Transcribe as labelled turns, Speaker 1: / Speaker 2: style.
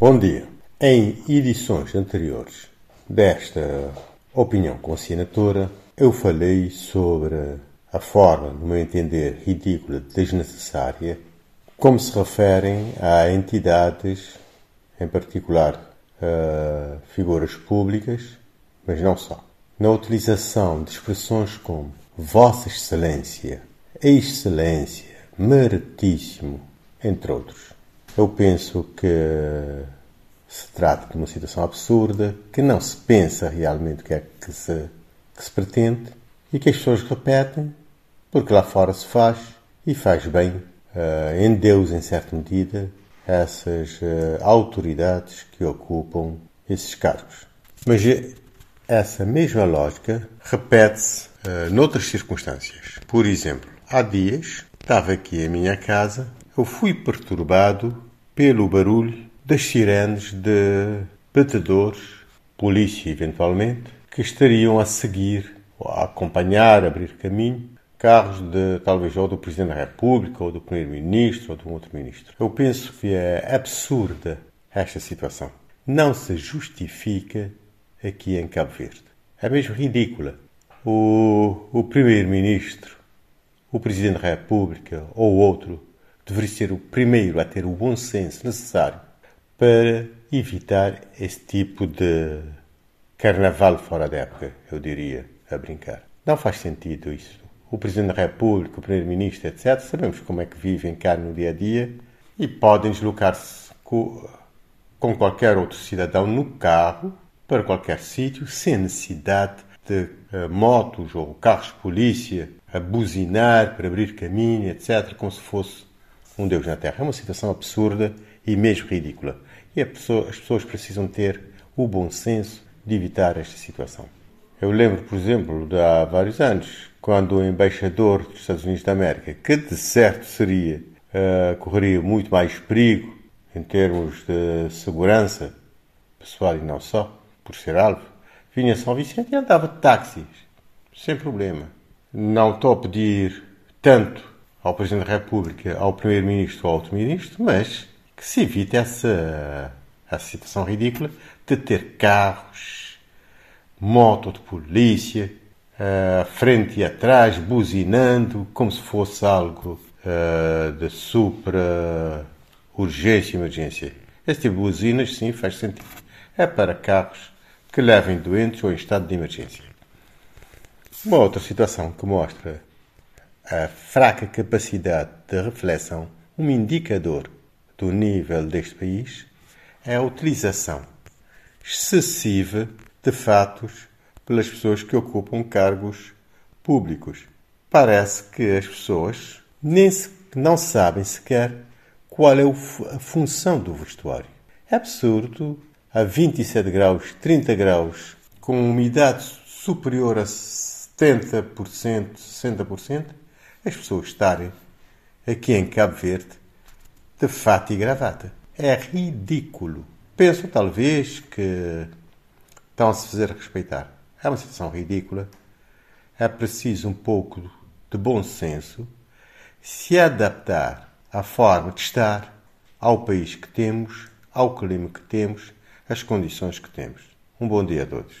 Speaker 1: Bom dia. Em edições anteriores desta opinião com assinatura, eu falei sobre a forma, no meu entender, ridícula, desnecessária, como se referem a entidades, em particular a figuras públicas, mas não só. Na utilização de expressões como Vossa Excelência, Excelência, Meritíssimo, entre outros. Eu penso que se trata de uma situação absurda, que não se pensa realmente o que é que se, que se pretende e que as pessoas repetem porque lá fora se faz e faz bem uh, em Deus, em certa medida, essas uh, autoridades que ocupam esses cargos. Mas essa mesma lógica repete-se uh, noutras circunstâncias. Por exemplo, há dias estava aqui em minha casa eu fui perturbado pelo barulho das sirenes de batedores, polícia eventualmente, que estariam a seguir, ou a acompanhar, a abrir caminho, carros de talvez ou do Presidente da República, ou do Primeiro-Ministro, ou de um outro ministro. Eu penso que é absurda esta situação. Não se justifica aqui em Cabo Verde. É mesmo ridícula. O, o Primeiro-Ministro, o Presidente da República ou outro deveria ser o primeiro a ter o bom senso necessário para evitar esse tipo de carnaval fora da época, eu diria, a brincar. Não faz sentido isso. O Presidente da República, o Primeiro-Ministro, etc., sabemos como é que vivem cá no dia a dia e podem deslocar-se com, com qualquer outro cidadão no carro para qualquer sítio sem necessidade de uh, motos ou carros de polícia a buzinar para abrir caminho, etc., como se fosse um Deus na Terra. É uma situação absurda e mesmo ridícula. E pessoa, as pessoas precisam ter o bom senso de evitar esta situação. Eu lembro, por exemplo, de há vários anos, quando o embaixador dos Estados Unidos da América, que de certo seria, uh, correria muito mais perigo em termos de segurança pessoal e não só, por ser alvo, vinha a São Vicente e andava de táxis, sem problema. Não estou a pedir tanto ao Presidente da República, ao Primeiro-Ministro ou ao outro Ministro, mas que se evite essa, essa situação ridícula de ter carros, moto de polícia, uh, frente e atrás, buzinando, como se fosse algo uh, de supra urgência e emergência. Esse tipo de buzinas, sim, faz sentido. É para carros que levem doentes ou em estado de emergência. Uma outra situação que mostra a fraca capacidade de reflexão, um indicador do nível deste país, é a utilização excessiva de fatos pelas pessoas que ocupam cargos públicos. Parece que as pessoas nem se, não sabem sequer qual é a função do vestuário. É absurdo, a 27 graus, 30 graus, com umidade superior a 70%, 60%, as pessoas estarem aqui em Cabo Verde de fato e gravata. É ridículo. Penso talvez que estão a se fazer respeitar. É uma situação ridícula. É preciso um pouco de bom senso se adaptar à forma de estar ao país que temos, ao clima que temos, às condições que temos. Um bom dia a todos.